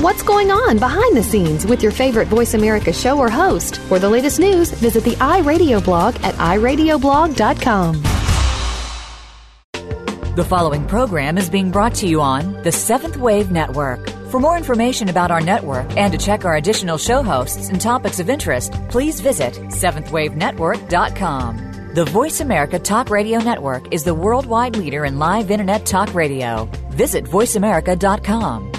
What's going on behind the scenes with your favorite Voice America show or host? For the latest news, visit the iRadio blog at iradioblog.com. The following program is being brought to you on the Seventh Wave Network. For more information about our network and to check our additional show hosts and topics of interest, please visit seventhwavenetwork.com. The Voice America Talk Radio Network is the worldwide leader in live Internet talk radio. Visit voiceamerica.com.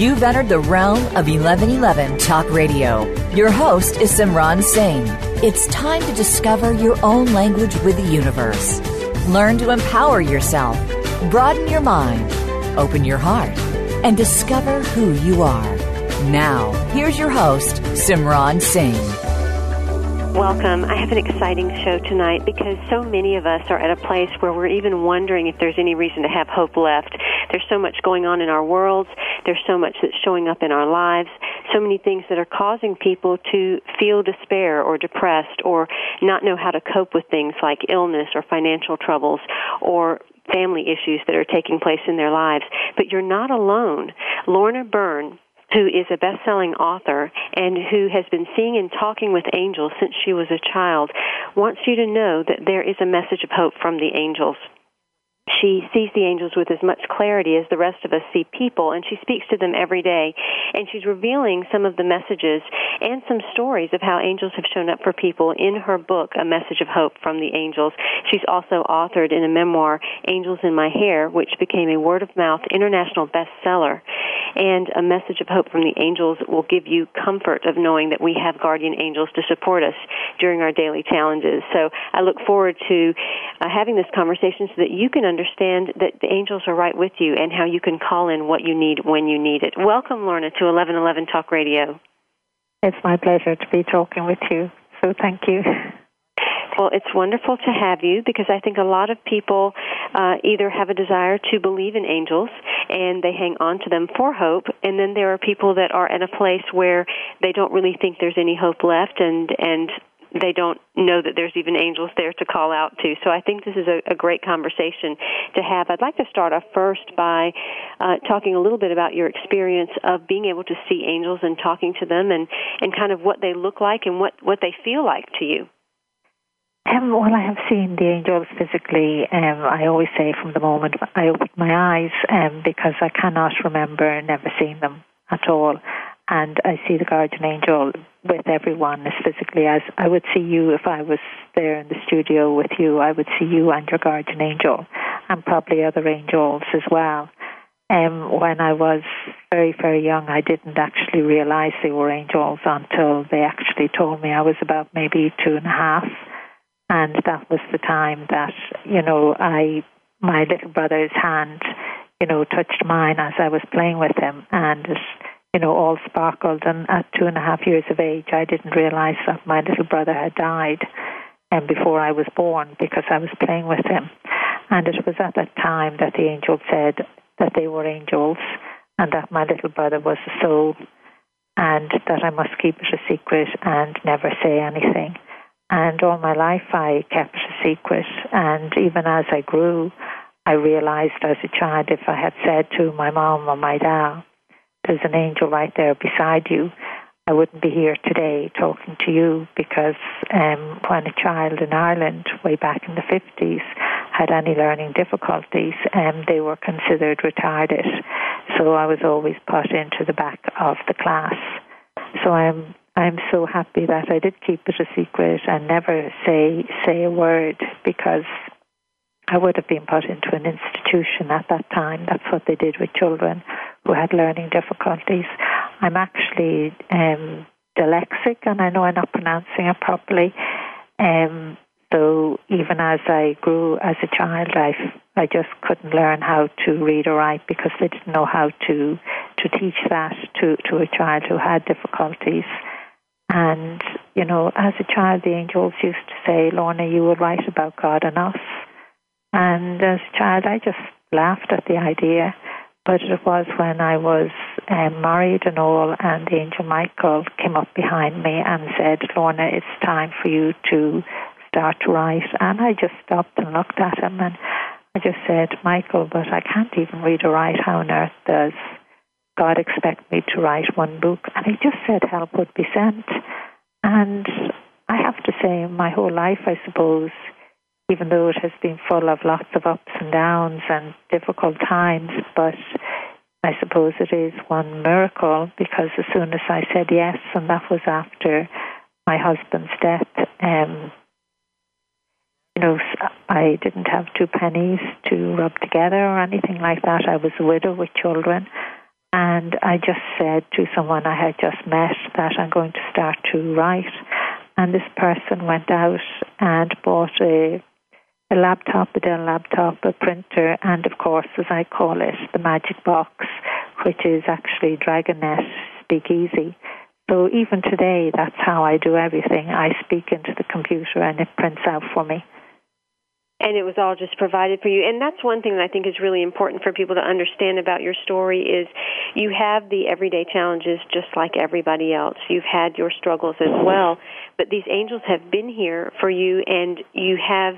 You've entered the realm of 1111 Talk Radio. Your host is Simran Singh. It's time to discover your own language with the universe. Learn to empower yourself, broaden your mind, open your heart, and discover who you are. Now, here's your host, Simran Singh. Welcome. I have an exciting show tonight because so many of us are at a place where we're even wondering if there's any reason to have hope left. There's so much going on in our worlds. There's so much that's showing up in our lives. So many things that are causing people to feel despair or depressed or not know how to cope with things like illness or financial troubles or family issues that are taking place in their lives. But you're not alone. Lorna Byrne who is a best-selling author and who has been seeing and talking with angels since she was a child, wants you to know that there is a message of hope from the angels she sees the angels with as much clarity as the rest of us see people, and she speaks to them every day. And she's revealing some of the messages and some stories of how angels have shown up for people in her book, A Message of Hope from the Angels. She's also authored in a memoir, Angels in My Hair, which became a word of mouth international bestseller. And A Message of Hope from the Angels will give you comfort of knowing that we have guardian angels to support us during our daily challenges. So I look forward to uh, having this conversation so that you can understand understand that the angels are right with you and how you can call in what you need when you need it. Welcome, Lorna, to 1111 Talk Radio. It's my pleasure to be talking with you. So thank you. Well, it's wonderful to have you because I think a lot of people uh, either have a desire to believe in angels and they hang on to them for hope, and then there are people that are in a place where they don't really think there's any hope left, and and they don't know that there's even angels there to call out to. So I think this is a, a great conversation to have. I'd like to start off first by uh, talking a little bit about your experience of being able to see angels and talking to them, and and kind of what they look like and what what they feel like to you. Um, well, I have seen the angels physically. Um, I always say from the moment I opened my eyes, um, because I cannot remember never seeing them at all and I see the guardian angel with everyone as physically as I would see you if I was there in the studio with you. I would see you and your guardian angel, and probably other angels as well. Um, when I was very, very young, I didn't actually realize they were angels until they actually told me I was about maybe two and a half. And that was the time that, you know, I, my little brother's hand, you know, touched mine as I was playing with him. And it, you know, all sparkled. And at two and a half years of age, I didn't realize that my little brother had died and before I was born because I was playing with him. And it was at that time that the angel said that they were angels and that my little brother was a soul and that I must keep it a secret and never say anything. And all my life I kept a secret. And even as I grew, I realized as a child if I had said to my mom or my dad there's an angel right there beside you, I wouldn't be here today talking to you because um, when a child in Ireland, way back in the 50s, had any learning difficulties, um, they were considered retarded. So I was always put into the back of the class. So I'm I'm so happy that I did keep it a secret and never say say a word because I would have been put into an institution at that time. That's what they did with children who had learning difficulties. I'm actually um, dyslexic, and I know I'm not pronouncing it properly. Um, so even as I grew as a child, I I just couldn't learn how to read or write because they didn't know how to to teach that to, to a child who had difficulties. And, you know, as a child, the angels used to say, Lorna, you will write about God and us. And as a child, I just laughed at the idea. But it was when I was um, married and all, and the angel Michael came up behind me and said, Lorna, it's time for you to start to write. And I just stopped and looked at him and I just said, Michael, but I can't even read or write. How on earth does God expect me to write one book? And he just said, help would be sent. And I have to say, my whole life, I suppose, even though it has been full of lots of ups and downs and difficult times, but I suppose it is one miracle because as soon as I said yes, and that was after my husband's death, um, you know, I didn't have two pennies to rub together or anything like that. I was a widow with children. And I just said to someone I had just met that I'm going to start to write. And this person went out and bought a, a laptop, a Dell laptop, a printer, and of course, as I call it, the magic box, which is actually Dragonet Speakeasy. So even today, that's how I do everything. I speak into the computer and it prints out for me and it was all just provided for you. And that's one thing that i think is really important for people to understand about your story is you have the everyday challenges just like everybody else. You've had your struggles as well but these angels have been here for you and you have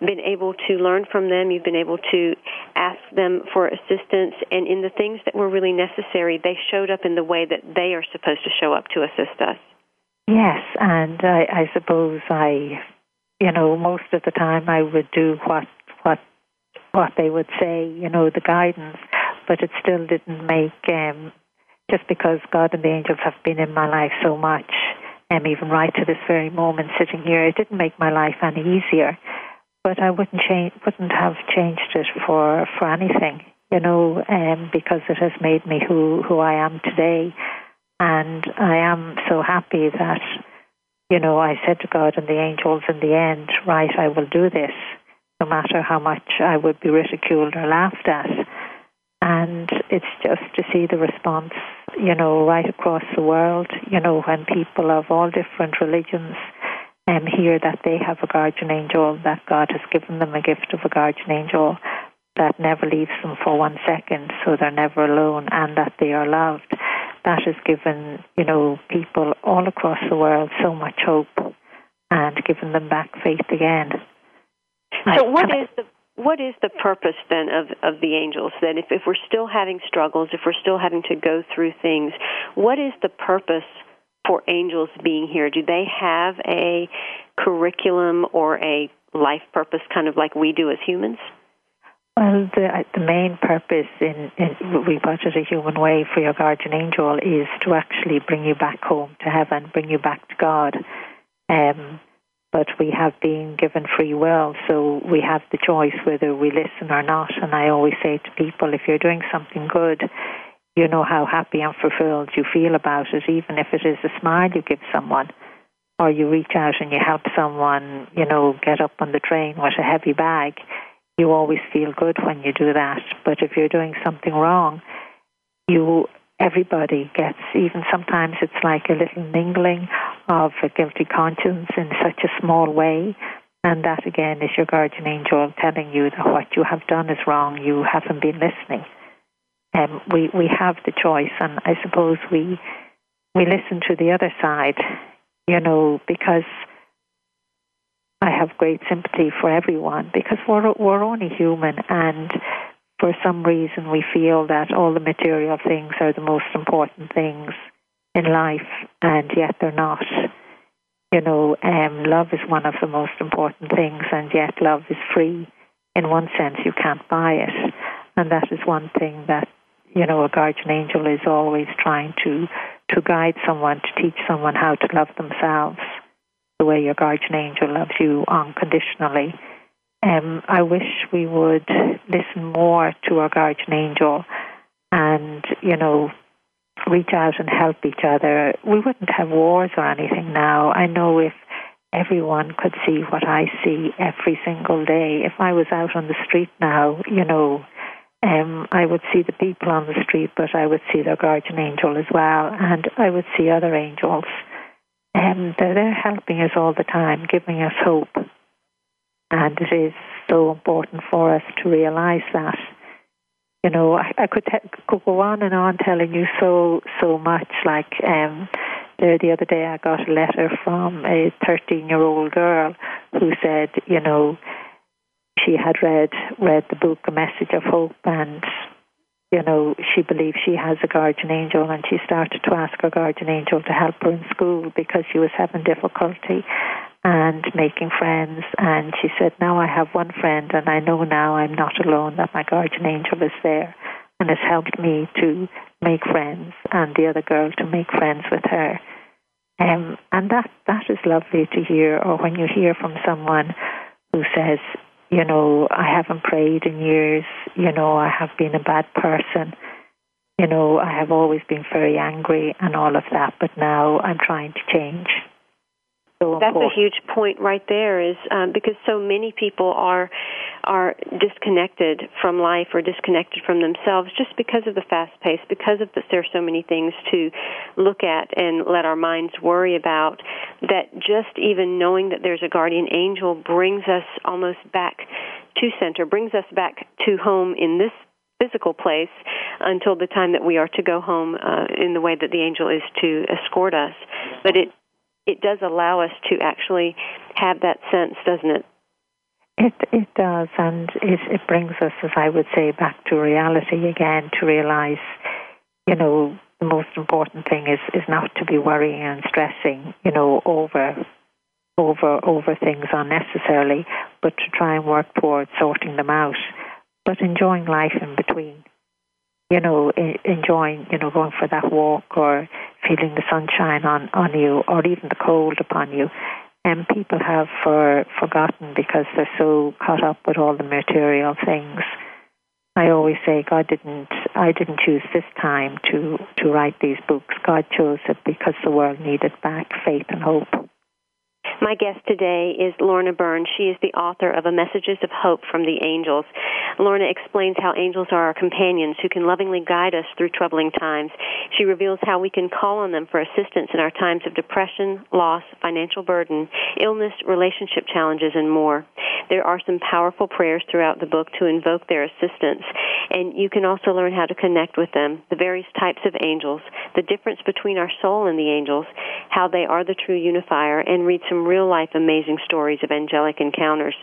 been able to learn from them. You've been able to ask them for assistance and in the things that were really necessary they showed up in the way that they are supposed to show up to assist us. Yes, and I, I suppose I you know, most of the time I would do what what what they would say, you know, the guidance, but it still didn't make um, just because God and the angels have been in my life so much, and um, even right to this very moment, sitting here, it didn't make my life any easier. But I wouldn't change, wouldn't have changed it for for anything, you know, um, because it has made me who who I am today, and I am so happy that you know, I said to God and the angels in the end, right, I will do this, no matter how much I would be ridiculed or laughed at. And it's just to see the response, you know, right across the world, you know, when people of all different religions um, hear that they have a guardian angel, that God has given them a gift of a guardian angel that never leaves them for one second, so they're never alone, and that they are loved that has given, you know, people all across the world so much hope and given them back faith again. So, what is the what is the purpose then of, of the angels? Then, if, if we're still having struggles, if we're still having to go through things, what is the purpose for angels being here? Do they have a curriculum or a life purpose, kind of like we do as humans? Well, the, uh, the main purpose in, in we put it a human way for your guardian angel is to actually bring you back home to heaven, bring you back to God. Um, but we have been given free will, so we have the choice whether we listen or not. And I always say to people, if you're doing something good, you know how happy and fulfilled you feel about it, even if it is a smile you give someone, or you reach out and you help someone, you know, get up on the train with a heavy bag you always feel good when you do that. But if you're doing something wrong, you everybody gets even sometimes it's like a little mingling of a guilty conscience in such a small way. And that again is your guardian angel telling you that what you have done is wrong. You haven't been listening. Um, we we have the choice, and I suppose we we listen to the other side, you know, because I have great sympathy for everyone because we're we're only human, and for some reason we feel that all the material things are the most important things in life, and yet they're not. You know, um, love is one of the most important things, and yet love is free. In one sense, you can't buy it, and that is one thing that you know a guardian angel is always trying to to guide someone to teach someone how to love themselves the way your guardian angel loves you unconditionally. Um, I wish we would listen more to our guardian angel and, you know, reach out and help each other. We wouldn't have wars or anything now. I know if everyone could see what I see every single day, if I was out on the street now, you know, um, I would see the people on the street, but I would see their guardian angel as well, and I would see other angels. Um, they're helping us all the time, giving us hope. And it is so important for us to realize that. You know, I, I could, te- could go on and on telling you so so much. Like um, the the other day, I got a letter from a 13 year old girl who said, you know, she had read read the book A Message of Hope and you know, she believes she has a guardian angel and she started to ask her guardian angel to help her in school because she was having difficulty and making friends and she said, Now I have one friend and I know now I'm not alone, that my guardian angel is there and has helped me to make friends and the other girl to make friends with her. Um, and that that is lovely to hear or when you hear from someone who says, you know, I haven't prayed in years, you know, I have been a bad person, you know, I have always been very angry and all of that, but now I'm trying to change so That's important. a huge point right there, is um, because so many people are are disconnected from life or disconnected from themselves just because of the fast pace, because of the, there are so many things to look at and let our minds worry about. That just even knowing that there's a guardian angel brings us almost back to center, brings us back to home in this physical place until the time that we are to go home uh, in the way that the angel is to escort us. But it it does allow us to actually have that sense, doesn't it? It it does, and it it brings us, as I would say, back to reality again. To realize, you know, the most important thing is is not to be worrying and stressing, you know, over over over things unnecessarily, but to try and work towards sorting them out, but enjoying life in between you know, enjoying, you know, going for that walk or feeling the sunshine on, on you or even the cold upon you. And people have for, forgotten because they're so caught up with all the material things. I always say God didn't I didn't choose this time to, to write these books. God chose it because the world needed back faith and hope. My guest today is Lorna Byrne. She is the author of A Messages of Hope from the Angels. Lorna explains how angels are our companions who can lovingly guide us through troubling times. She reveals how we can call on them for assistance in our times of depression, loss, financial burden, illness, relationship challenges, and more. There are some powerful prayers throughout the book to invoke their assistance, and you can also learn how to connect with them, the various types of angels, the difference between our soul and the angels, how they are the true unifier, and read some real life amazing stories of angelic encounters.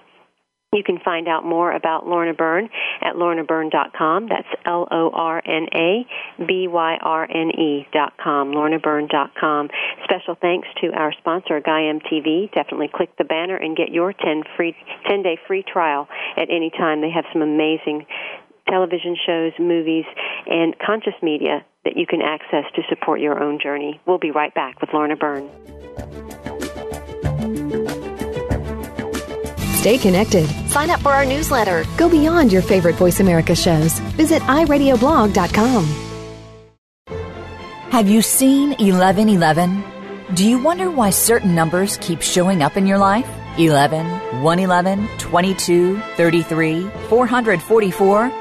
You can find out more about Lorna Byrne at lornabyrne.com. That's L O R N A B Y R N E.com, lornabyrne.com. Special thanks to our sponsor, Gaiam TV. Definitely click the banner and get your 10 free 10 day free trial at any time. They have some amazing television shows, movies, and conscious media that you can access to support your own journey. We'll be right back with Lorna Byrne. Stay connected. Sign up for our newsletter. Go beyond your favorite Voice America shows. Visit iradioblog.com. Have you seen 1111? Do you wonder why certain numbers keep showing up in your life? 11, 111, 22, 33, 444?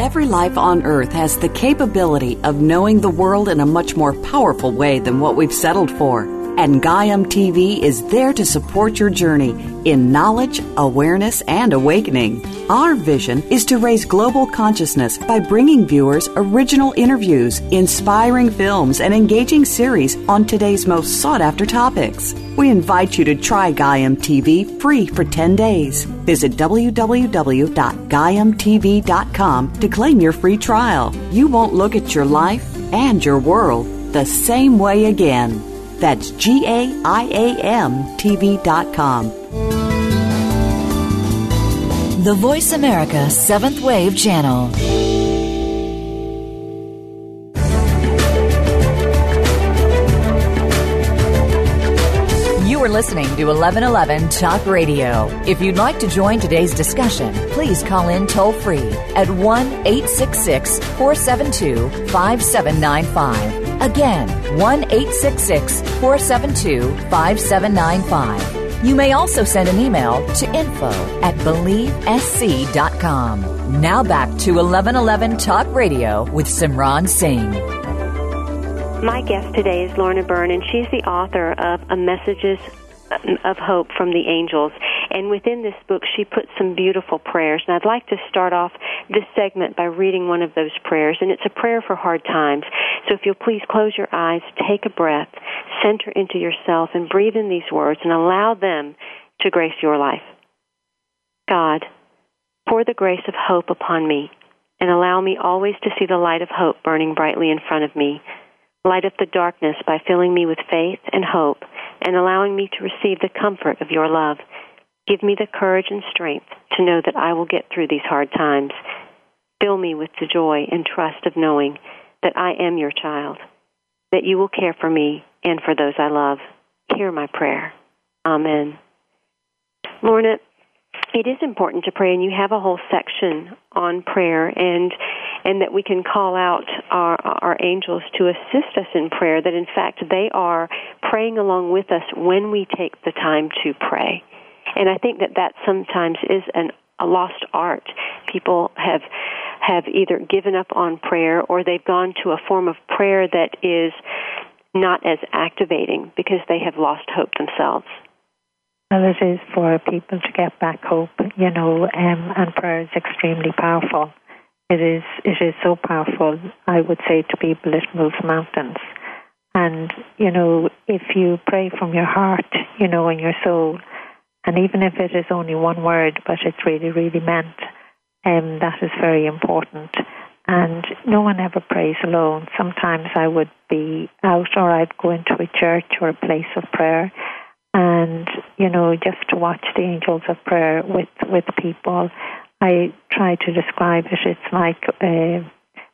Every life on Earth has the capability of knowing the world in a much more powerful way than what we've settled for. And Gaiam TV is there to support your journey in knowledge, awareness, and awakening. Our vision is to raise global consciousness by bringing viewers original interviews, inspiring films, and engaging series on today's most sought after topics. We invite you to try Gaiam TV free for 10 days. Visit www.gaiamtv.com to claim your free trial. You won't look at your life and your world the same way again. That's G A I A M TV.com. The Voice America Seventh Wave Channel. You are listening to 1111 Talk Radio. If you'd like to join today's discussion, please call in toll free at 1 866 472 5795 Again, 1 866 472 5795. You may also send an email to info at believesc.com. Now back to 1111 Talk Radio with Simran Singh. My guest today is Lorna Byrne, and she's the author of A Messages of Hope from the Angels. And within this book, she puts some beautiful prayers. And I'd like to start off this segment by reading one of those prayers. And it's a prayer for hard times. So if you'll please close your eyes, take a breath, center into yourself, and breathe in these words and allow them to grace your life. God, pour the grace of hope upon me and allow me always to see the light of hope burning brightly in front of me. Light up the darkness by filling me with faith and hope and allowing me to receive the comfort of your love. Give me the courage and strength to know that I will get through these hard times. Fill me with the joy and trust of knowing that I am your child, that you will care for me and for those I love. Hear my prayer. Amen. Lorna, it is important to pray, and you have a whole section on prayer, and and that we can call out our our angels to assist us in prayer. That in fact they are praying along with us when we take the time to pray. And I think that that sometimes is an, a lost art. People have have either given up on prayer or they've gone to a form of prayer that is not as activating because they have lost hope themselves. Well, it is for people to get back hope, you know, um, and prayer is extremely powerful. It is, it is so powerful. I would say to people, it moves mountains. And you know, if you pray from your heart, you know, and your soul, and even if it is only one word, but it's really, really meant, um, that is very important. And no one ever prays alone. Sometimes I would be out or I'd go into a church or a place of prayer and, you know, just to watch the angels of prayer with, with people. I try to describe it. It's like uh,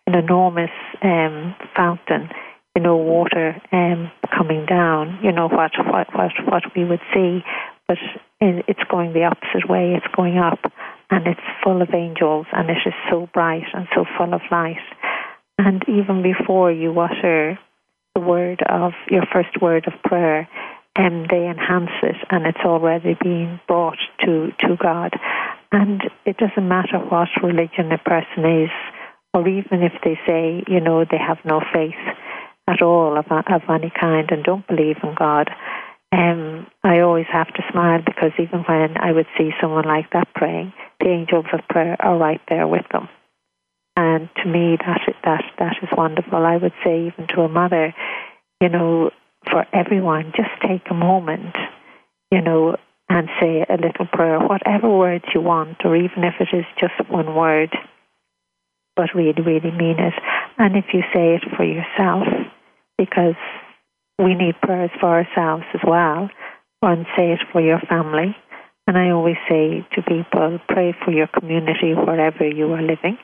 an enormous um, fountain, you know, water um, coming down, you know, what, what, what, what we would see, but it's going the opposite way. It's going up, and it's full of angels, and it is so bright and so full of light. And even before you utter the word of your first word of prayer, um, they enhance it, and it's already being brought to to God. And it doesn't matter what religion a person is, or even if they say, you know, they have no faith at all of, of any kind and don't believe in God um, I always have to smile because even when I would see someone like that praying, the angels of prayer are right there with them. And to me, that that that is wonderful. I would say even to a mother, you know, for everyone, just take a moment, you know, and say a little prayer, whatever words you want, or even if it is just one word, but really, really mean it. And if you say it for yourself, because we need prayers for ourselves as well, and say it for your family. And I always say to people, pray for your community wherever you are living,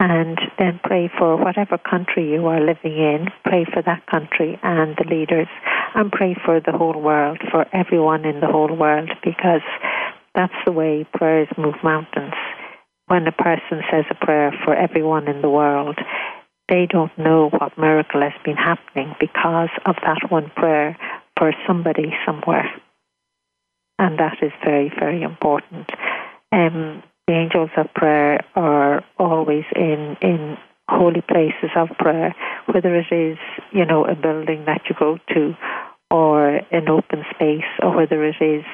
and then pray for whatever country you are living in. Pray for that country and the leaders, and pray for the whole world, for everyone in the whole world, because that's the way prayers move mountains. When a person says a prayer for everyone in the world, they don't know what miracle has been happening because of that one prayer for somebody somewhere. And that is very, very important. Um, the angels of prayer are always in, in holy places of prayer, whether it is, you know, a building that you go to or an open space, or whether it is,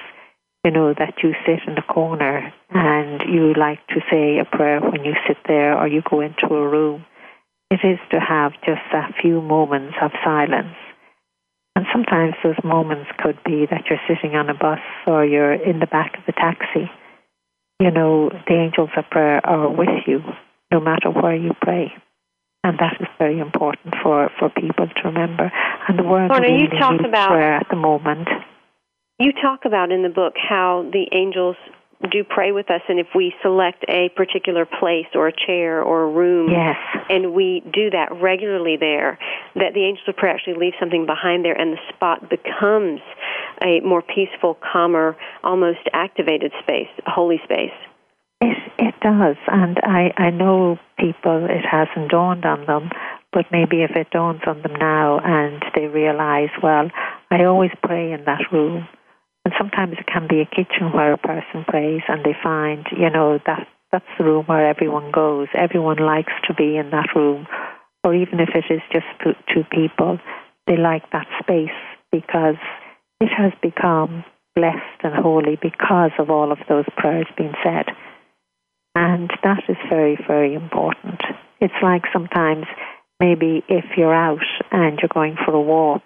you know, that you sit in a corner and you like to say a prayer when you sit there or you go into a room. It is to have just a few moments of silence. And sometimes those moments could be that you're sitting on a bus or you're in the back of the taxi. You know, the angels of prayer are with you no matter where you pray. And that is very important for, for people to remember. And the world Lorna, you talk about, prayer at the moment. You talk about in the book how the angels do pray with us, and if we select a particular place or a chair or a room, yes. and we do that regularly there, that the angels of prayer actually leave something behind there, and the spot becomes a more peaceful, calmer, almost activated space, a holy space. It it does, and I I know people it hasn't dawned on them, but maybe if it dawns on them now and they realize, well, I always pray in that room, and sometimes it can be a kitchen where a person prays, and they find, you know, that that's the room where everyone goes. Everyone likes to be in that room, or even if it is just two people, they like that space because it has become blessed and holy because of all of those prayers being said. And that is very, very important. It's like sometimes maybe if you're out and you're going for a walk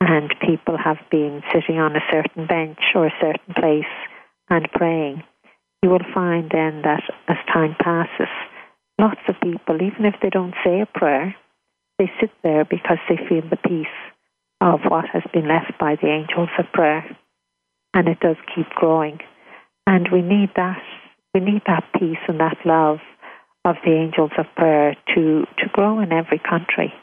and people have been sitting on a certain bench or a certain place and praying, you will find then that as time passes, lots of people, even if they don't say a prayer, they sit there because they feel the peace of what has been left by the angels of prayer. And it does keep growing. And we need that we need that peace and that love of the angels of prayer to, to grow in every country.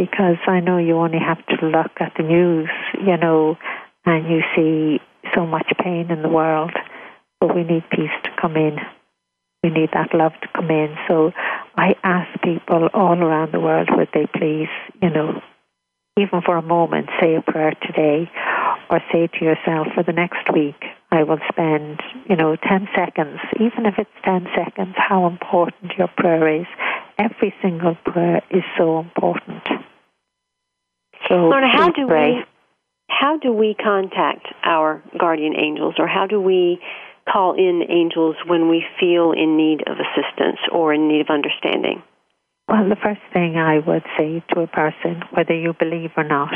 Because I know you only have to look at the news, you know, and you see so much pain in the world, but we need peace to come in. We need that love to come in. So I ask people all around the world, would they please, you know, even for a moment, say a prayer today or say to yourself, for the next week, I will spend, you know, 10 seconds, even if it's 10 seconds, how important your prayer is. Every single prayer is so important. So Lorna, how do pray. we how do we contact our guardian angels or how do we call in angels when we feel in need of assistance or in need of understanding? Well, the first thing I would say to a person, whether you believe or not,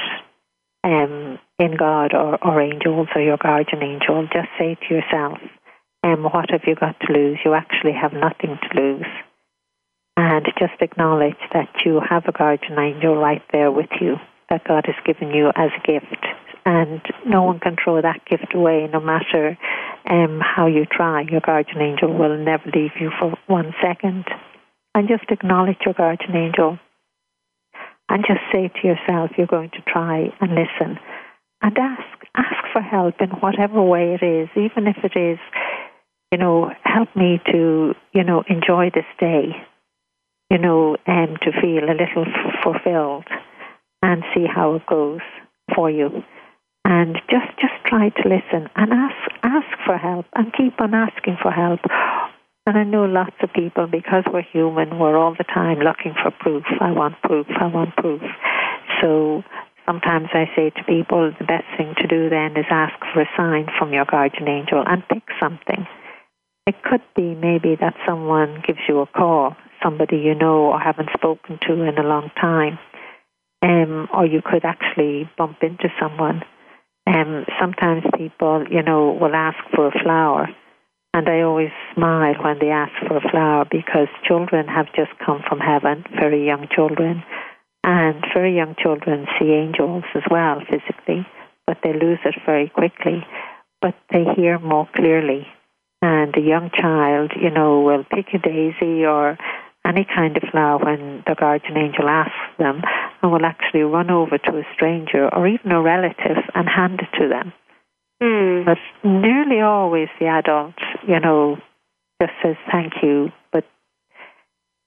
um, in God or, or angels or your guardian angel, just say to yourself, um, what have you got to lose? You actually have nothing to lose. And just acknowledge that you have a guardian angel right there with you, that God has given you as a gift. And no one can throw that gift away, no matter um, how you try. Your guardian angel will never leave you for one second. And just acknowledge your guardian angel and just say to yourself, you're going to try and listen and ask ask for help in whatever way it is, even if it is, you know, help me to, you know, enjoy this day, you know, and to feel a little f- fulfilled and see how it goes for you. And just just try to listen and ask ask for help and keep on asking for help and I know lots of people, because we're human, we're all the time looking for proof. I want proof, I want proof. So sometimes I say to people, the best thing to do then is ask for a sign from your guardian angel and pick something. It could be maybe that someone gives you a call, somebody you know or haven't spoken to in a long time. Um, or you could actually bump into someone. Um, sometimes people, you know, will ask for a flower and I always smile when they ask for a flower because children have just come from heaven, very young children. And very young children see angels as well physically, but they lose it very quickly. But they hear more clearly. And a young child, you know, will pick a daisy or any kind of flower when the guardian angel asks them and will actually run over to a stranger or even a relative and hand it to them. Mm. But nearly always the adult, you know, just says thank you. But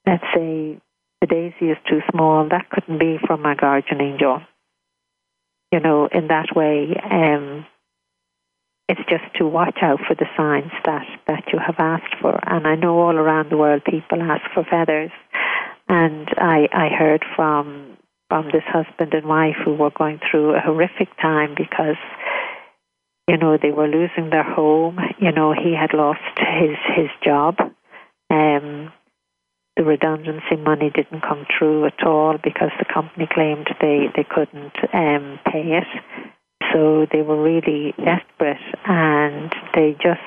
let's say the daisy is too small, that couldn't be from my guardian angel. You know, in that way, um, it's just to watch out for the signs that, that you have asked for. And I know all around the world people ask for feathers. And I, I heard from from this husband and wife who were going through a horrific time because you know they were losing their home you know he had lost his his job um the redundancy money didn't come through at all because the company claimed they they couldn't um pay it so they were really desperate and they just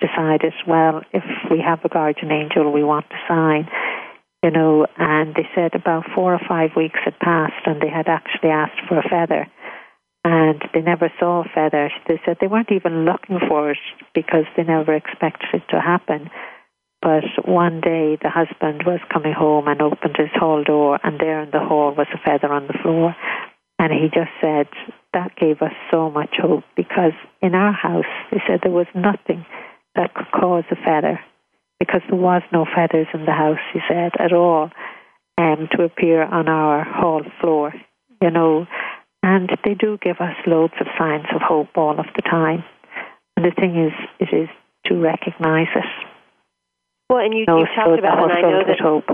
decided well if we have a guardian angel we want to sign you know, and they said about four or five weeks had passed and they had actually asked for a feather and they never saw a feather. They said they weren't even looking for it because they never expected it to happen. But one day the husband was coming home and opened his hall door, and there in the hall was a feather on the floor. And he just said, That gave us so much hope because in our house, they said there was nothing that could cause a feather because there was no feathers in the house, he said, at all, um, to appear on our hall floor, you know. And they do give us loads of signs of hope all of the time. And the thing is, it is to recognize it. Well, and you, you talked so about, and I know that hope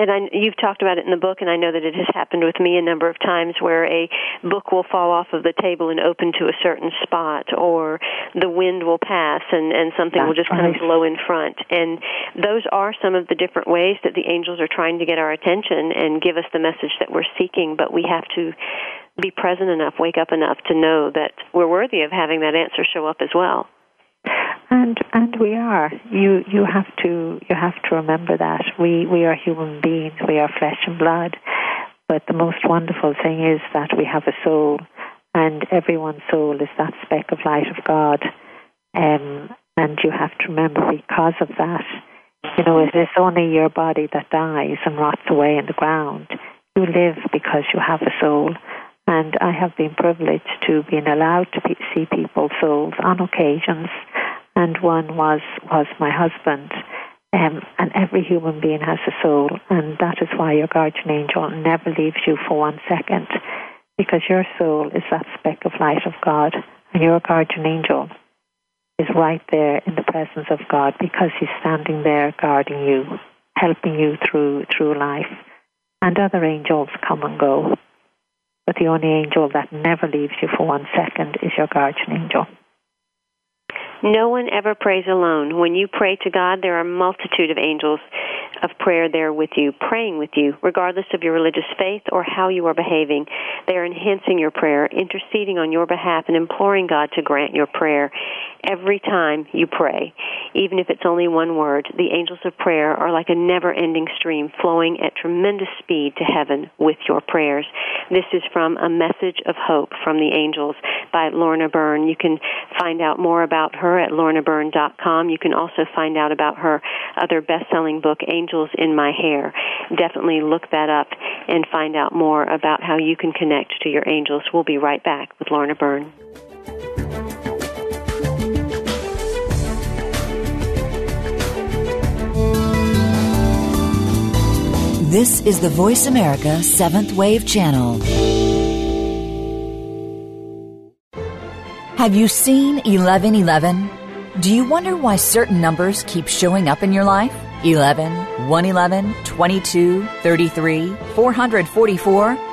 and I, you've talked about it in the book, and I know that it has happened with me a number of times where a book will fall off of the table and open to a certain spot, or the wind will pass and, and something That's will just kind of blow in front. And those are some of the different ways that the angels are trying to get our attention and give us the message that we're seeking, but we have to be present enough, wake up enough to know that we're worthy of having that answer show up as well. And and we are. You you have to you have to remember that we we are human beings. We are flesh and blood. But the most wonderful thing is that we have a soul, and everyone's soul is that speck of light of God. Um, and you have to remember because of that, you know, it is only your body that dies and rots away in the ground. You live because you have a soul. And I have been privileged to being allowed to see people's souls on occasions and one was was my husband. Um, and every human being has a soul, and that is why your guardian angel never leaves you for one second, because your soul is that speck of light of God, and your guardian angel is right there in the presence of God because he's standing there guarding you, helping you through through life. And other angels come and go, but the only angel that never leaves you for one second is your guardian angel. No one ever prays alone. When you pray to God, there are a multitude of angels of prayer there with you, praying with you, regardless of your religious faith or how you are behaving. They are enhancing your prayer, interceding on your behalf, and imploring God to grant your prayer every time you pray. Even if it's only one word, the angels of prayer are like a never ending stream flowing at tremendous speed to heaven with your prayers. This is from A Message of Hope from the Angels by Lorna Byrne. You can find out more about her at lornabyrne.com. You can also find out about her other best selling book, Angels in My Hair. Definitely look that up and find out more about how you can connect to your angels. We'll be right back with Lorna Byrne. This is the Voice America Seventh Wave Channel. Have you seen 1111? Do you wonder why certain numbers keep showing up in your life? 11, 111, 22, 33, 444?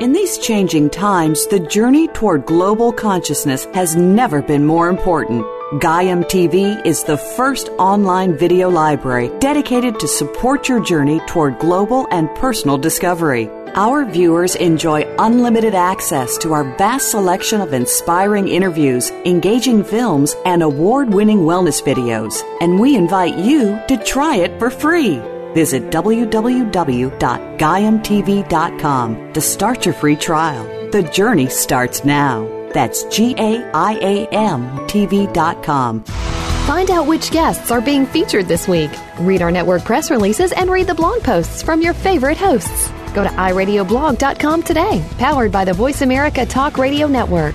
In these changing times, the journey toward global consciousness has never been more important. Gaiam TV is the first online video library dedicated to support your journey toward global and personal discovery. Our viewers enjoy unlimited access to our vast selection of inspiring interviews, engaging films, and award winning wellness videos, and we invite you to try it for free. Visit www.gaiamtv.com to start your free trial. The journey starts now. That's G A I A M TV.com. Find out which guests are being featured this week. Read our network press releases and read the blog posts from your favorite hosts. Go to iradioblog.com today, powered by the Voice America Talk Radio Network.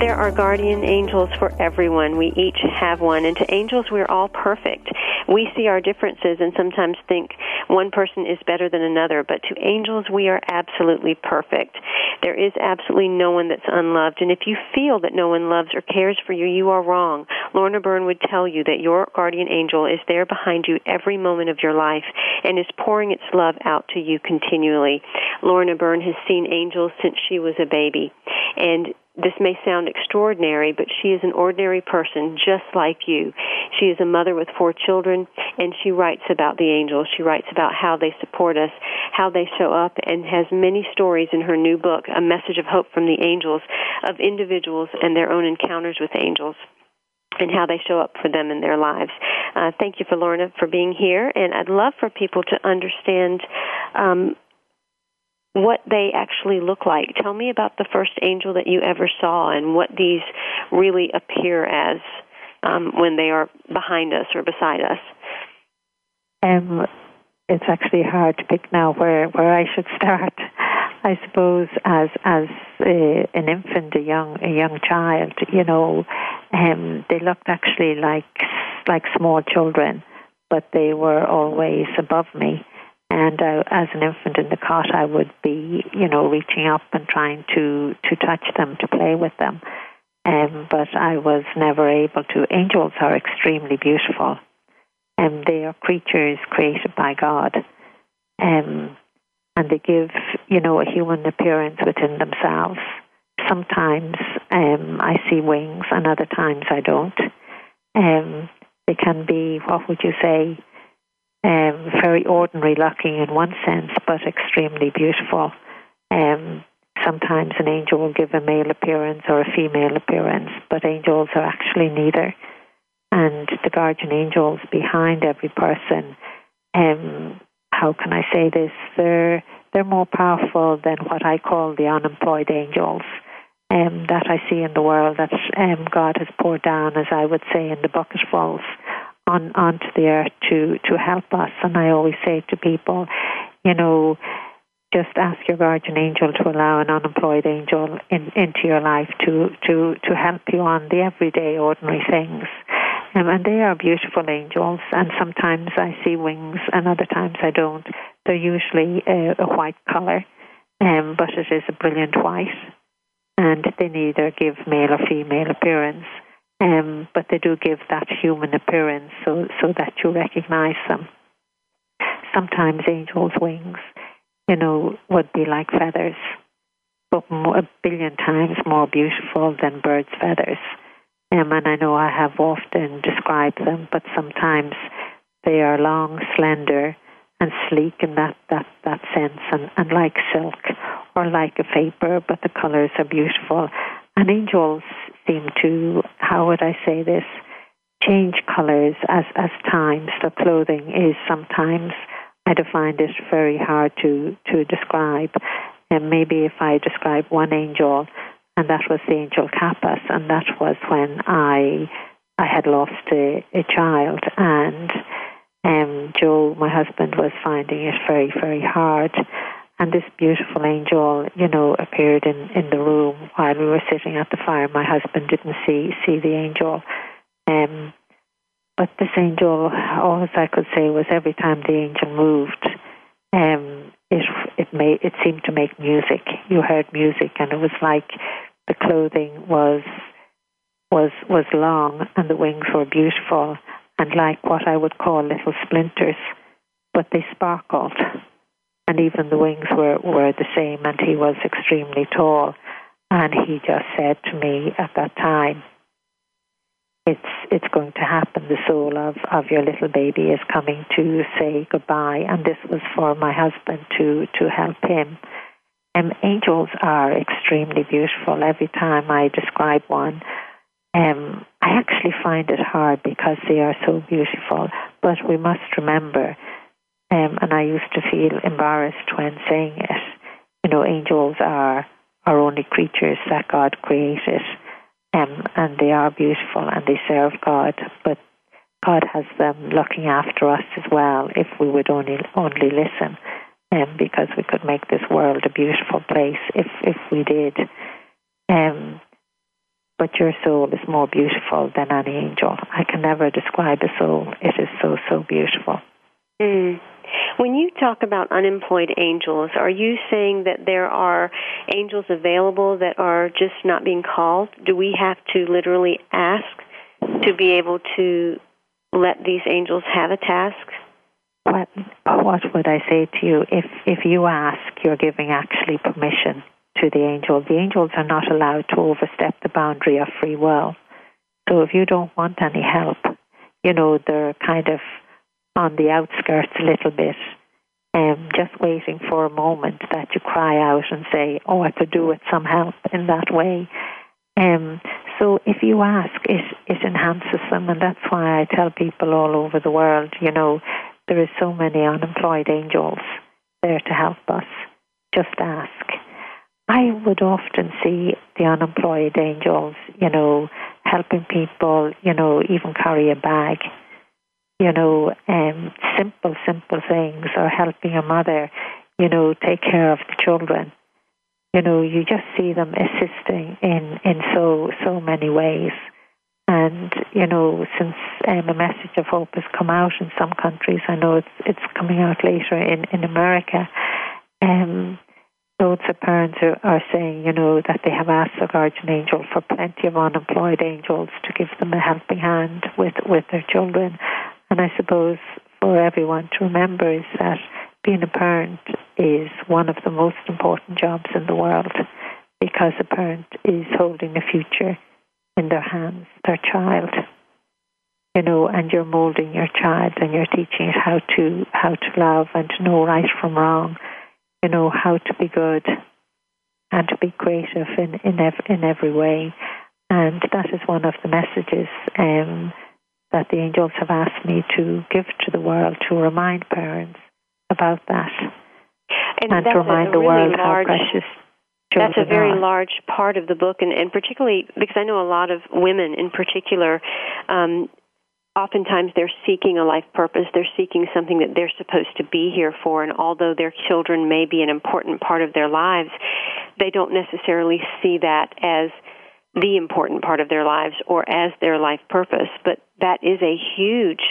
There are guardian angels for everyone. We each have one. And to angels, we're all perfect. We see our differences and sometimes think one person is better than another. But to angels, we are absolutely perfect. There is absolutely no one that's unloved. And if you feel that no one loves or cares for you, you are wrong. Lorna Byrne would tell you that your guardian angel is there behind you every moment of your life and is pouring its love out to you continually. Lorna Byrne has seen angels since she was a baby. And this may sound extraordinary, but she is an ordinary person just like you. She is a mother with four children, and she writes about the angels. She writes about how they support us, how they show up, and has many stories in her new book, A Message of Hope from the Angels, of individuals and their own encounters with angels and how they show up for them in their lives. Uh, thank you for Lorna for being here, and I'd love for people to understand um, what they actually look like. Tell me about the first angel that you ever saw and what these really appear as um, when they are behind us or beside us. Um, it's actually hard to pick now where, where I should start. I suppose as as a, an infant, a young a young child, you know, um, they looked actually like like small children, but they were always above me and uh, as an infant in the cot, I would be, you know, reaching up and trying to to touch them, to play with them. Um, but I was never able to. Angels are extremely beautiful, and um, they are creatures created by God, um, and they give, you know, a human appearance within themselves. Sometimes um, I see wings, and other times I don't. Um, they can be, what would you say? Um, very ordinary looking in one sense, but extremely beautiful. Um, sometimes an angel will give a male appearance or a female appearance, but angels are actually neither. And the guardian angels behind every person, um, how can I say this? They're they're more powerful than what I call the unemployed angels. Um, that I see in the world that um, God has poured down, as I would say, in the bucketfuls on onto the earth to to help us. And I always say to people, you know, just ask your guardian angel to allow an unemployed angel in, into your life to to to help you on the everyday ordinary things. Um, and they are beautiful angels, and sometimes I see wings, and other times I don't. They're usually a, a white color, um, but it is a brilliant white, and they neither give male or female appearance um, but they do give that human appearance so, so that you recognize them. Sometimes angels' wings, you know, would be like feathers, but more, a billion times more beautiful than birds' feathers. Um, and I know I have often described them, but sometimes they are long, slender, and sleek in that, that, that sense, and, and like silk or like a vapor, but the colors are beautiful. And angels seem to, how would I say this, change colors as, as time. So clothing is sometimes, I find it very hard to, to describe. And maybe if I describe one angel, and that was the angel Kappas, and that was when I I had lost a, a child, and um, Joe, my husband, was finding it very, very hard. And this beautiful angel, you know, appeared in, in the room while we were sitting at the fire. My husband didn't see see the angel. Um, but this angel, all I could say was every time the angel moved, um, it it made it seemed to make music. You heard music, and it was like the clothing was was was long, and the wings were beautiful, and like what I would call little splinters, but they sparkled. And even the wings were, were the same, and he was extremely tall. And he just said to me at that time, it's it's going to happen. The soul of, of your little baby is coming to say goodbye, and this was for my husband to to help him. Um, angels are extremely beautiful. Every time I describe one, um, I actually find it hard because they are so beautiful. But we must remember, um, and I used to feel embarrassed when saying it. You know, angels are are only creatures that God created um, and they are beautiful and they serve God, but God has them looking after us as well if we would only only listen, um, because we could make this world a beautiful place if if we did. Um, but your soul is more beautiful than any angel. I can never describe a soul. It is so so beautiful. Mm. When you talk about unemployed angels, are you saying that there are angels available that are just not being called? Do we have to literally ask to be able to let these angels have a task? What, uh, what would I say to you? If, if you ask, you're giving actually permission to the angel. The angels are not allowed to overstep the boundary of free will. So if you don't want any help, you know, they're kind of on the outskirts a little bit, um, just waiting for a moment that you cry out and say, "Oh, I could do with some help in that way." Um, so if you ask, it it enhances them, and that's why I tell people all over the world, you know, there is so many unemployed angels there to help us. Just ask. I would often see the unemployed angels, you know, helping people, you know, even carry a bag you know, um, simple, simple things, or helping a mother, you know, take care of the children. You know, you just see them assisting in, in so so many ways. And you know, since um, a message of hope has come out in some countries, I know it's it's coming out later in in America. Um, loads of parents are, are saying, you know, that they have asked the guardian angel for plenty of unemployed angels to give them a helping hand with with their children and I suppose for everyone to remember is that being a parent is one of the most important jobs in the world because a parent is holding a future in their hands, their child. You know, and you're molding your child and you're teaching it how to how to love and to know right from wrong, you know, how to be good and to be creative in in, in every way. And that is one of the messages um, that the angels have asked me to give to the world to remind parents about that and, and to remind the really world large, how precious that's a very are. large part of the book, and, and particularly because I know a lot of women in particular. Um, oftentimes they're seeking a life purpose. They're seeking something that they're supposed to be here for. And although their children may be an important part of their lives, they don't necessarily see that as the important part of their lives or as their life purpose. But that is a huge,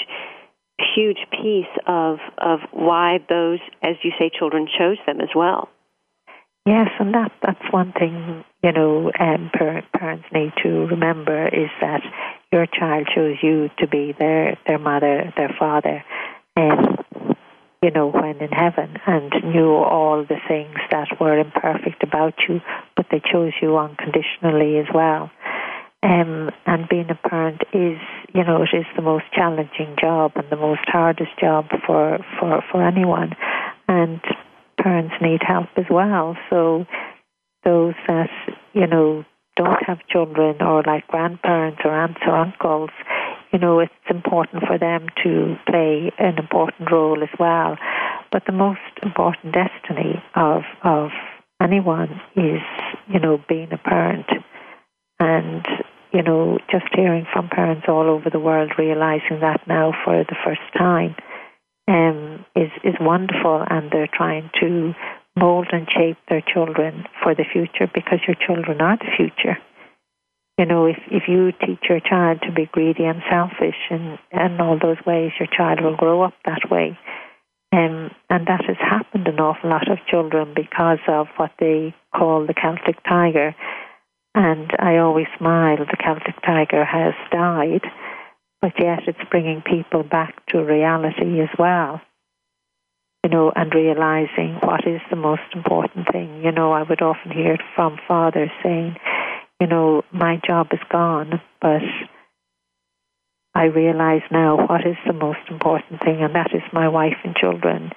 huge piece of of why those, as you say, children chose them as well. Yes, and that that's one thing you know um, parents need to remember is that your child chose you to be their their mother, their father, and you know, when in heaven and knew all the things that were imperfect about you, but they chose you unconditionally as well. Um, and being a parent is, you know, it is the most challenging job and the most hardest job for, for, for anyone. And parents need help as well. So those that, you know, don't have children or like grandparents or aunts or uncles, you know, it's important for them to play an important role as well. But the most important destiny of of anyone is, you know, being a parent. And, you know, just hearing from parents all over the world realizing that now for the first time um, is is wonderful and they're trying to mold and shape their children for the future because your children are the future. You know, if, if you teach your child to be greedy and selfish and, and all those ways, your child will grow up that way. Um, and that has happened an awful lot of children because of what they call the Celtic tiger. And I always smile, the Celtic tiger has died, but yet it's bringing people back to reality as well. You know, and realizing what is the most important thing. You know, I would often hear from fathers saying, you know, my job is gone, but I realize now what is the most important thing, and that is my wife and children.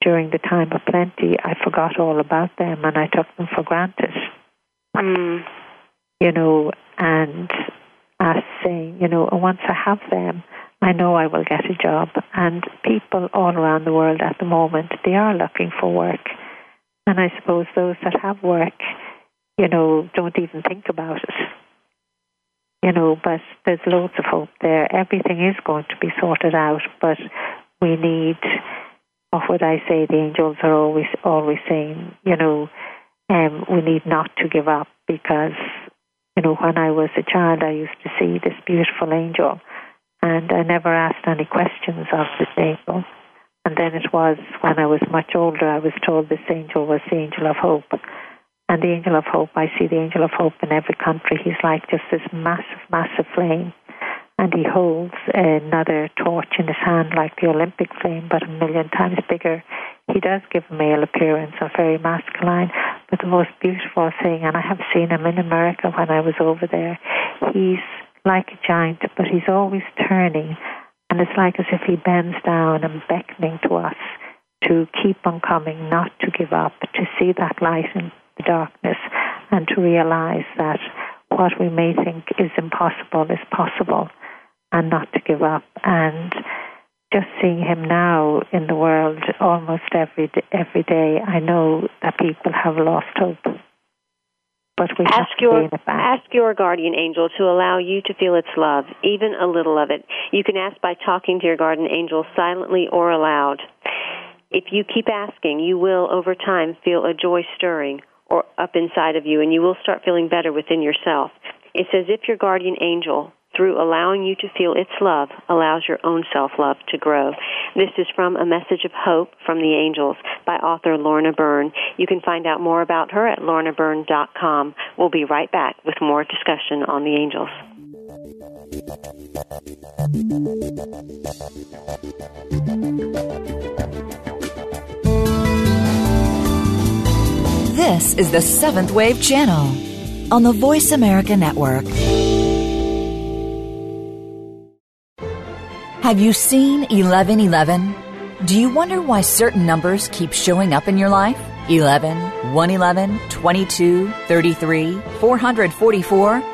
During the time of plenty, I forgot all about them and I took them for granted. Mm. You know, and as saying, you know, once I have them, I know I will get a job. And people all around the world at the moment, they are looking for work. And I suppose those that have work, you know, don't even think about it you know, but there's loads of hope there. Everything is going to be sorted out, but we need, of what I say, the angels are always, always saying, you know, um, we need not to give up because, you know, when I was a child, I used to see this beautiful angel and I never asked any questions of this angel. And then it was when I was much older, I was told this angel was the angel of hope. And the angel of hope, I see the angel of hope in every country. He's like just this massive, massive flame. And he holds another torch in his hand like the Olympic flame, but a million times bigger. He does give a male appearance and very masculine, but the most beautiful thing, and I have seen him in America when I was over there, he's like a giant, but he's always turning, and it's like as if he bends down and beckoning to us to keep on coming, not to give up, to see that light and the darkness and to realize that what we may think is impossible is possible and not to give up. And just seeing him now in the world almost every every day, I know that people have lost hope. But we ask your gain it back. ask your guardian angel to allow you to feel its love, even a little of it. You can ask by talking to your guardian angel silently or aloud. If you keep asking, you will over time feel a joy stirring or up inside of you, and you will start feeling better within yourself. It's as if your guardian angel, through allowing you to feel its love, allows your own self love to grow. This is from A Message of Hope from the Angels by author Lorna Byrne. You can find out more about her at lornabyrne.com. We'll be right back with more discussion on the angels. This is the Seventh Wave Channel on the Voice America Network. Have you seen 1111? Do you wonder why certain numbers keep showing up in your life? 11, 111, 22, 33, 444?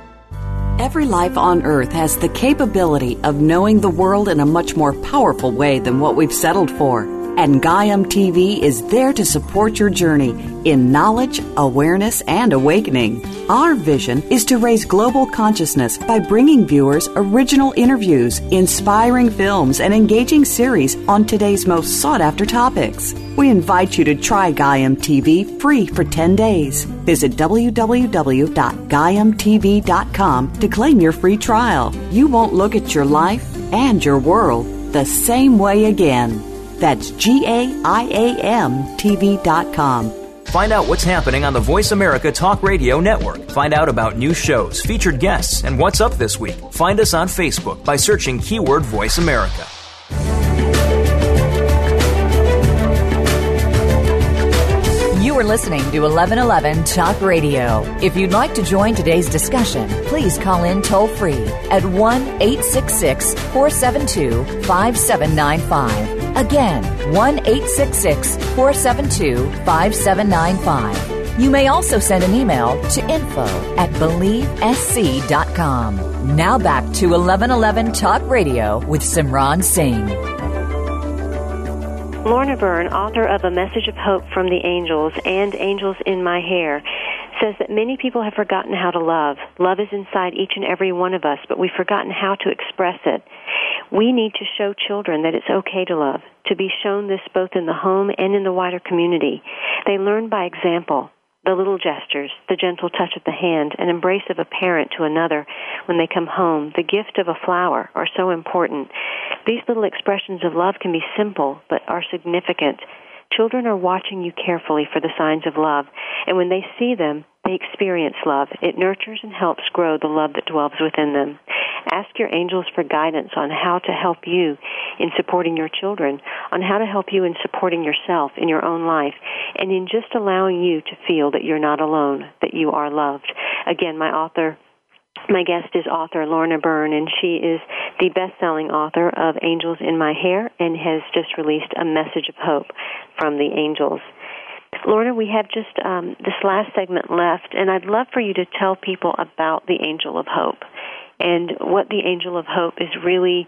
Every life on Earth has the capability of knowing the world in a much more powerful way than what we've settled for. And Gaiam TV is there to support your journey in knowledge, awareness, and awakening. Our vision is to raise global consciousness by bringing viewers original interviews, inspiring films, and engaging series on today's most sought after topics. We invite you to try Gaiam TV free for 10 days. Visit www.gaiamtv.com to claim your free trial. You won't look at your life and your world the same way again. That's G A I A M TV.com. Find out what's happening on the Voice America Talk Radio Network. Find out about new shows, featured guests, and what's up this week. Find us on Facebook by searching keyword Voice America. You are listening to 1111 Talk Radio. If you'd like to join today's discussion, please call in toll free at 1 866 472 5795. Again, 1 866 472 5795. You may also send an email to info at believesc.com. Now back to 1111 Talk Radio with Simran Singh. Lorna Byrne, author of A Message of Hope from the Angels and Angels in My Hair, says that many people have forgotten how to love. Love is inside each and every one of us, but we've forgotten how to express it. We need to show children that it's okay to love, to be shown this both in the home and in the wider community. They learn by example. The little gestures, the gentle touch of the hand, an embrace of a parent to another when they come home, the gift of a flower are so important. These little expressions of love can be simple, but are significant. Children are watching you carefully for the signs of love, and when they see them, they experience love. It nurtures and helps grow the love that dwells within them. Ask your angels for guidance on how to help you in supporting your children, on how to help you in supporting yourself in your own life, and in just allowing you to feel that you're not alone, that you are loved. Again, my author my guest is author Lorna Byrne, and she is the best-selling author of Angels in My Hair and has just released A Message of Hope from the Angels. Lorna, we have just um, this last segment left, and I'd love for you to tell people about the Angel of Hope and what the Angel of Hope is really,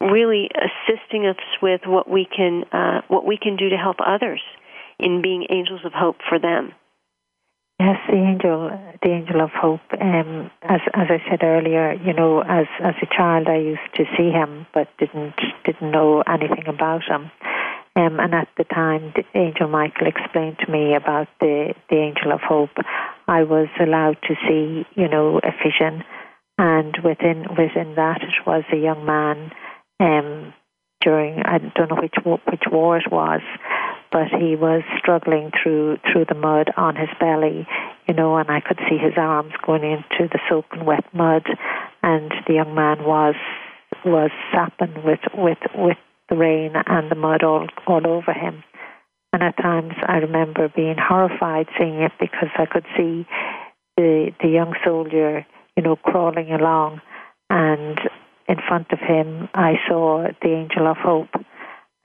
really assisting us with what we can uh, what we can do to help others in being angels of hope for them. Yes, the angel, the angel of hope. Um, as as I said earlier, you know, as as a child, I used to see him, but didn't didn't know anything about him. Um, and at the time, the angel Michael explained to me about the the angel of hope. I was allowed to see, you know, a vision, and within within that, it was a young man. Um, during I don't know which which war it was, but he was struggling through through the mud on his belly, you know, and I could see his arms going into the soaking wet mud, and the young man was was sapping with with with the rain and the mud all all over him. And at times I remember being horrified seeing it because I could see the the young soldier, you know, crawling along, and in front of him I saw the angel of hope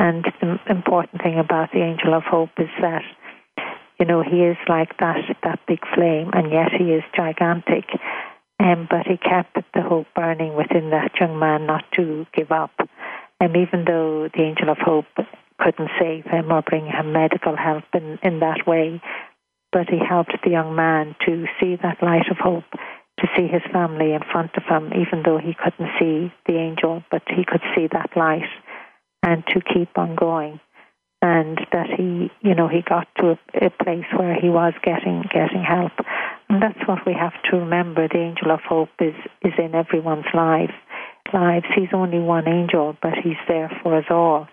and the important thing about the angel of hope is that, you know, he is like that that big flame, and yet he is gigantic. Um, but he kept the hope burning within that young man not to give up. And um, even though the angel of hope couldn't save him or bring him medical help in, in that way, but he helped the young man to see that light of hope, to see his family in front of him, even though he couldn't see the angel, but he could see that light and to keep on going. And that he, you know, he got to a, a place where he was getting getting help, and that's what we have to remember. The angel of hope is is in everyone's life. Lives. He's only one angel, but he's there for us all,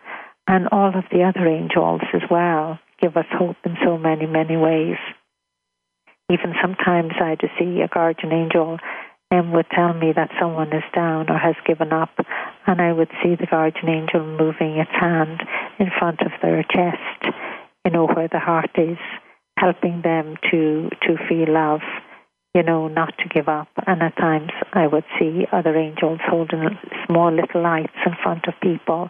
and all of the other angels as well give us hope in so many many ways. Even sometimes I just see a guardian angel and would tell me that someone is down or has given up, and I would see the guardian angel moving its hand in front of their chest, you know, where the heart is, helping them to to feel love, you know, not to give up. And at times I would see other angels holding small little lights in front of people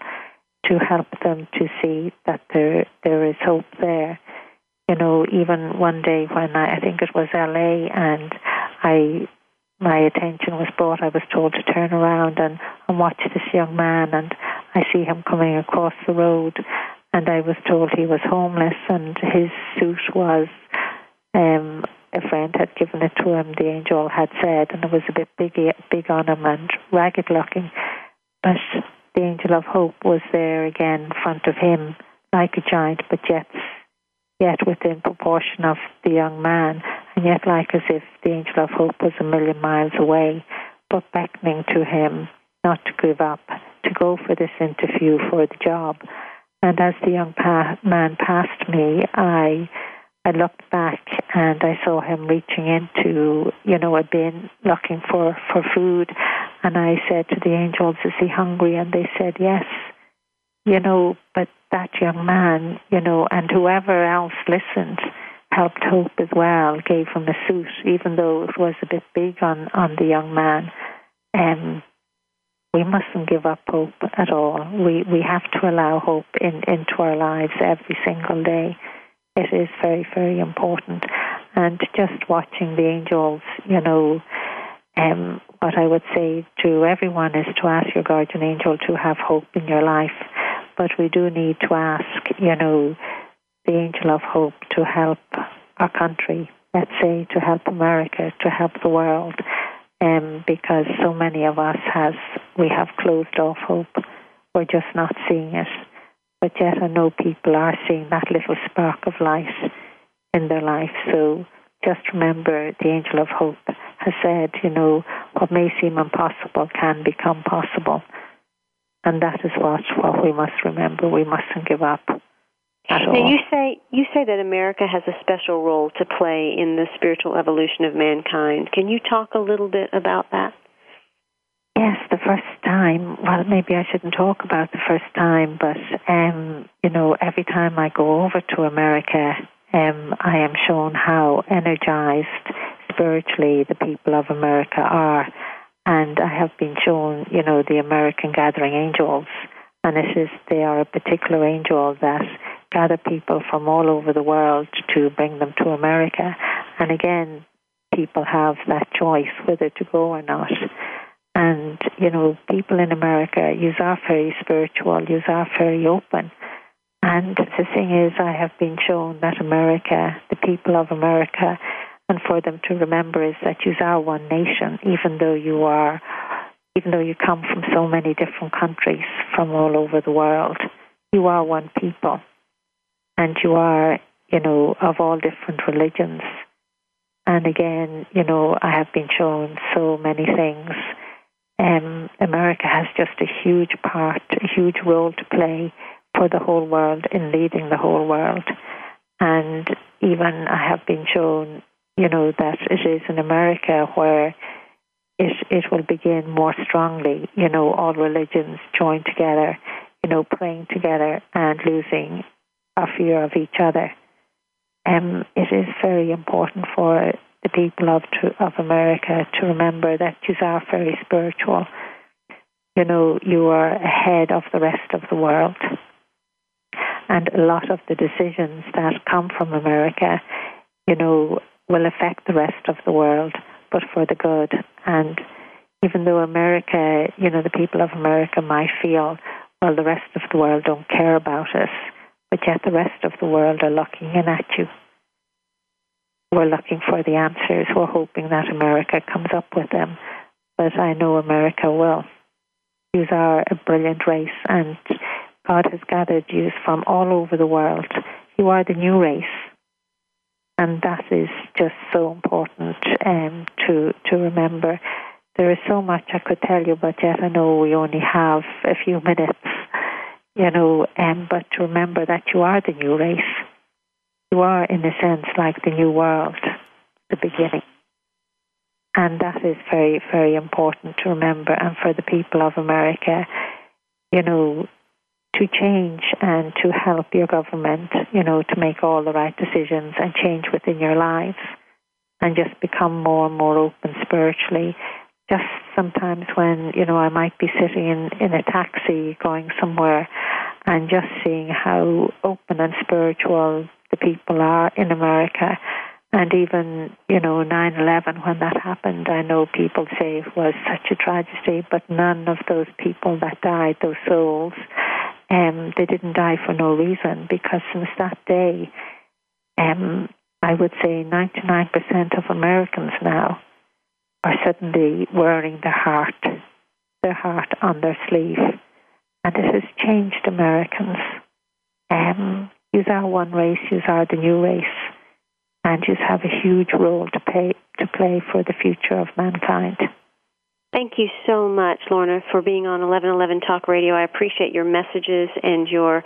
to help them to see that there there is hope there. You know, even one day when I, I think it was LA and I my attention was brought. I was told to turn around and, and watch this young man, and I see him coming across the road, and I was told he was homeless, and his suit was. Um, a friend had given it to him. The angel had said, and it was a bit big, big on him and ragged looking. But the angel of hope was there again in front of him, like a giant, but yet yet within proportion of the young man, and yet like as if the angel of hope was a million miles away, but beckoning to him not to give up, to go for this interview for the job. And as the young pa- man passed me, I I looked back and I saw him reaching into, you know, a bin looking for, for food. And I said to the angels, Is he hungry? And they said, Yes. You know, but that young man, you know, and whoever else listened helped Hope as well, gave him a suit, even though it was a bit big on, on the young man. Um, we mustn't give up hope at all. We we have to allow hope in, into our lives every single day. it is very, very important. And just watching the angels, you know, um, what I would say to everyone is to ask your guardian angel to have hope in your life. But we do need to ask, you know, the angel of hope to help our country, let's say, to help America, to help the world, um, because so many of us has we have closed off hope. We're just not seeing it. But yet I know people are seeing that little spark of light in their life. So just remember the angel of hope has said, you know, what may seem impossible can become possible. And that is what, what we must remember. We mustn't give up. At now all. you say you say that America has a special role to play in the spiritual evolution of mankind. Can you talk a little bit about that? Yes, the first time. Well, maybe I shouldn't talk about the first time, but um, you know, every time I go over to America, um, I am shown how energized spiritually the people of America are, and I have been shown, you know, the American Gathering Angels, and it is they are a particular angel that gather people from all over the world to bring them to America, and again, people have that choice whether to go or not. And, you know, people in America use are very spiritual, use are very open. And the thing is, I have been shown that America, the people of America, and for them to remember is that you are one nation, even though you are, even though you come from so many different countries from all over the world, you are one people. And you are, you know, of all different religions. And again, you know, I have been shown so many things um, America has just a huge part, a huge role to play for the whole world in leading the whole world. And even I have been shown, you know, that it is in America where it it will begin more strongly. You know, all religions join together, you know, praying together and losing a fear of each other. Um, it is very important for the people of of America to remember that you are very spiritual. You know, you are ahead of the rest of the world. And a lot of the decisions that come from America, you know, will affect the rest of the world, but for the good. And even though America, you know, the people of America might feel, well, the rest of the world don't care about us, but yet the rest of the world are looking in at you we're looking for the answers. We're hoping that America comes up with them. But I know America will. You are a brilliant race, and God has gathered you from all over the world. You are the new race. And that is just so important um, to to remember. There is so much I could tell you, but yet I know we only have a few minutes, you know. Um, but to remember that you are the new race you are, in a sense, like the new world, the beginning. And that is very, very important to remember. And for the people of America, you know, to change and to help your government, you know, to make all the right decisions and change within your lives and just become more and more open spiritually. Just sometimes when, you know, I might be sitting in, in a taxi going somewhere and just seeing how open and spiritual the people are in America. And even, you know, 9 11, when that happened, I know people say it was such a tragedy, but none of those people that died, those souls, um, they didn't die for no reason because since that day, um, I would say 99% of Americans now are suddenly wearing their heart, their heart on their sleeve. And it has changed Americans. Um, you are one race, you are the new race, and you have a huge role to play to play for the future of mankind. Thank you so much, Lorna, for being on 1111 Talk Radio. I appreciate your messages and your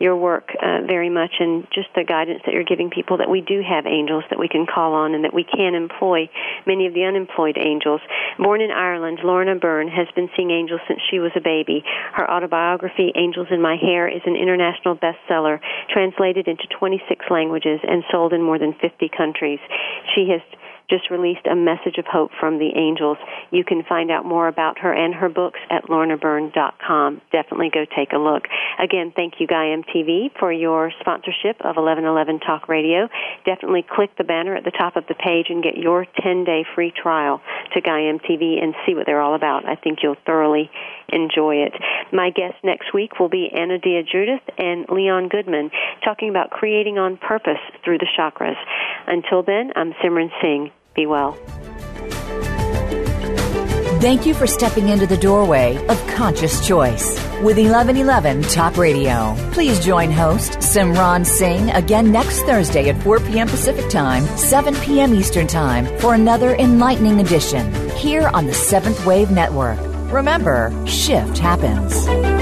your work uh, very much, and just the guidance that you're giving people that we do have angels that we can call on, and that we can employ many of the unemployed angels. Born in Ireland, Lorna Byrne has been seeing angels since she was a baby. Her autobiography, Angels in My Hair, is an international bestseller, translated into 26 languages and sold in more than 50 countries. She has just released a message of hope from the angels. You can find out more about her and her books at lornabyrne.com. Definitely go take a look. Again, thank you, Gaiam TV, for your sponsorship of 1111 Talk Radio. Definitely click the banner at the top of the page and get your 10 day free trial to Gaiam TV and see what they're all about. I think you'll thoroughly enjoy it. My guest next week will be Anodea Judith and Lion Goodman talking about creating on purpose through the chakras. Until then, I'm Simran Singh. Be well. Thank you for stepping into the doorway of conscious choice with 1111 Talk Radio. Please join host Simran Singh again next Thursday at 4 p.m. Pacific Time, 7 p.m. Eastern Time for another enlightening edition here on the Seventh Wave Network. Remember, shift happens.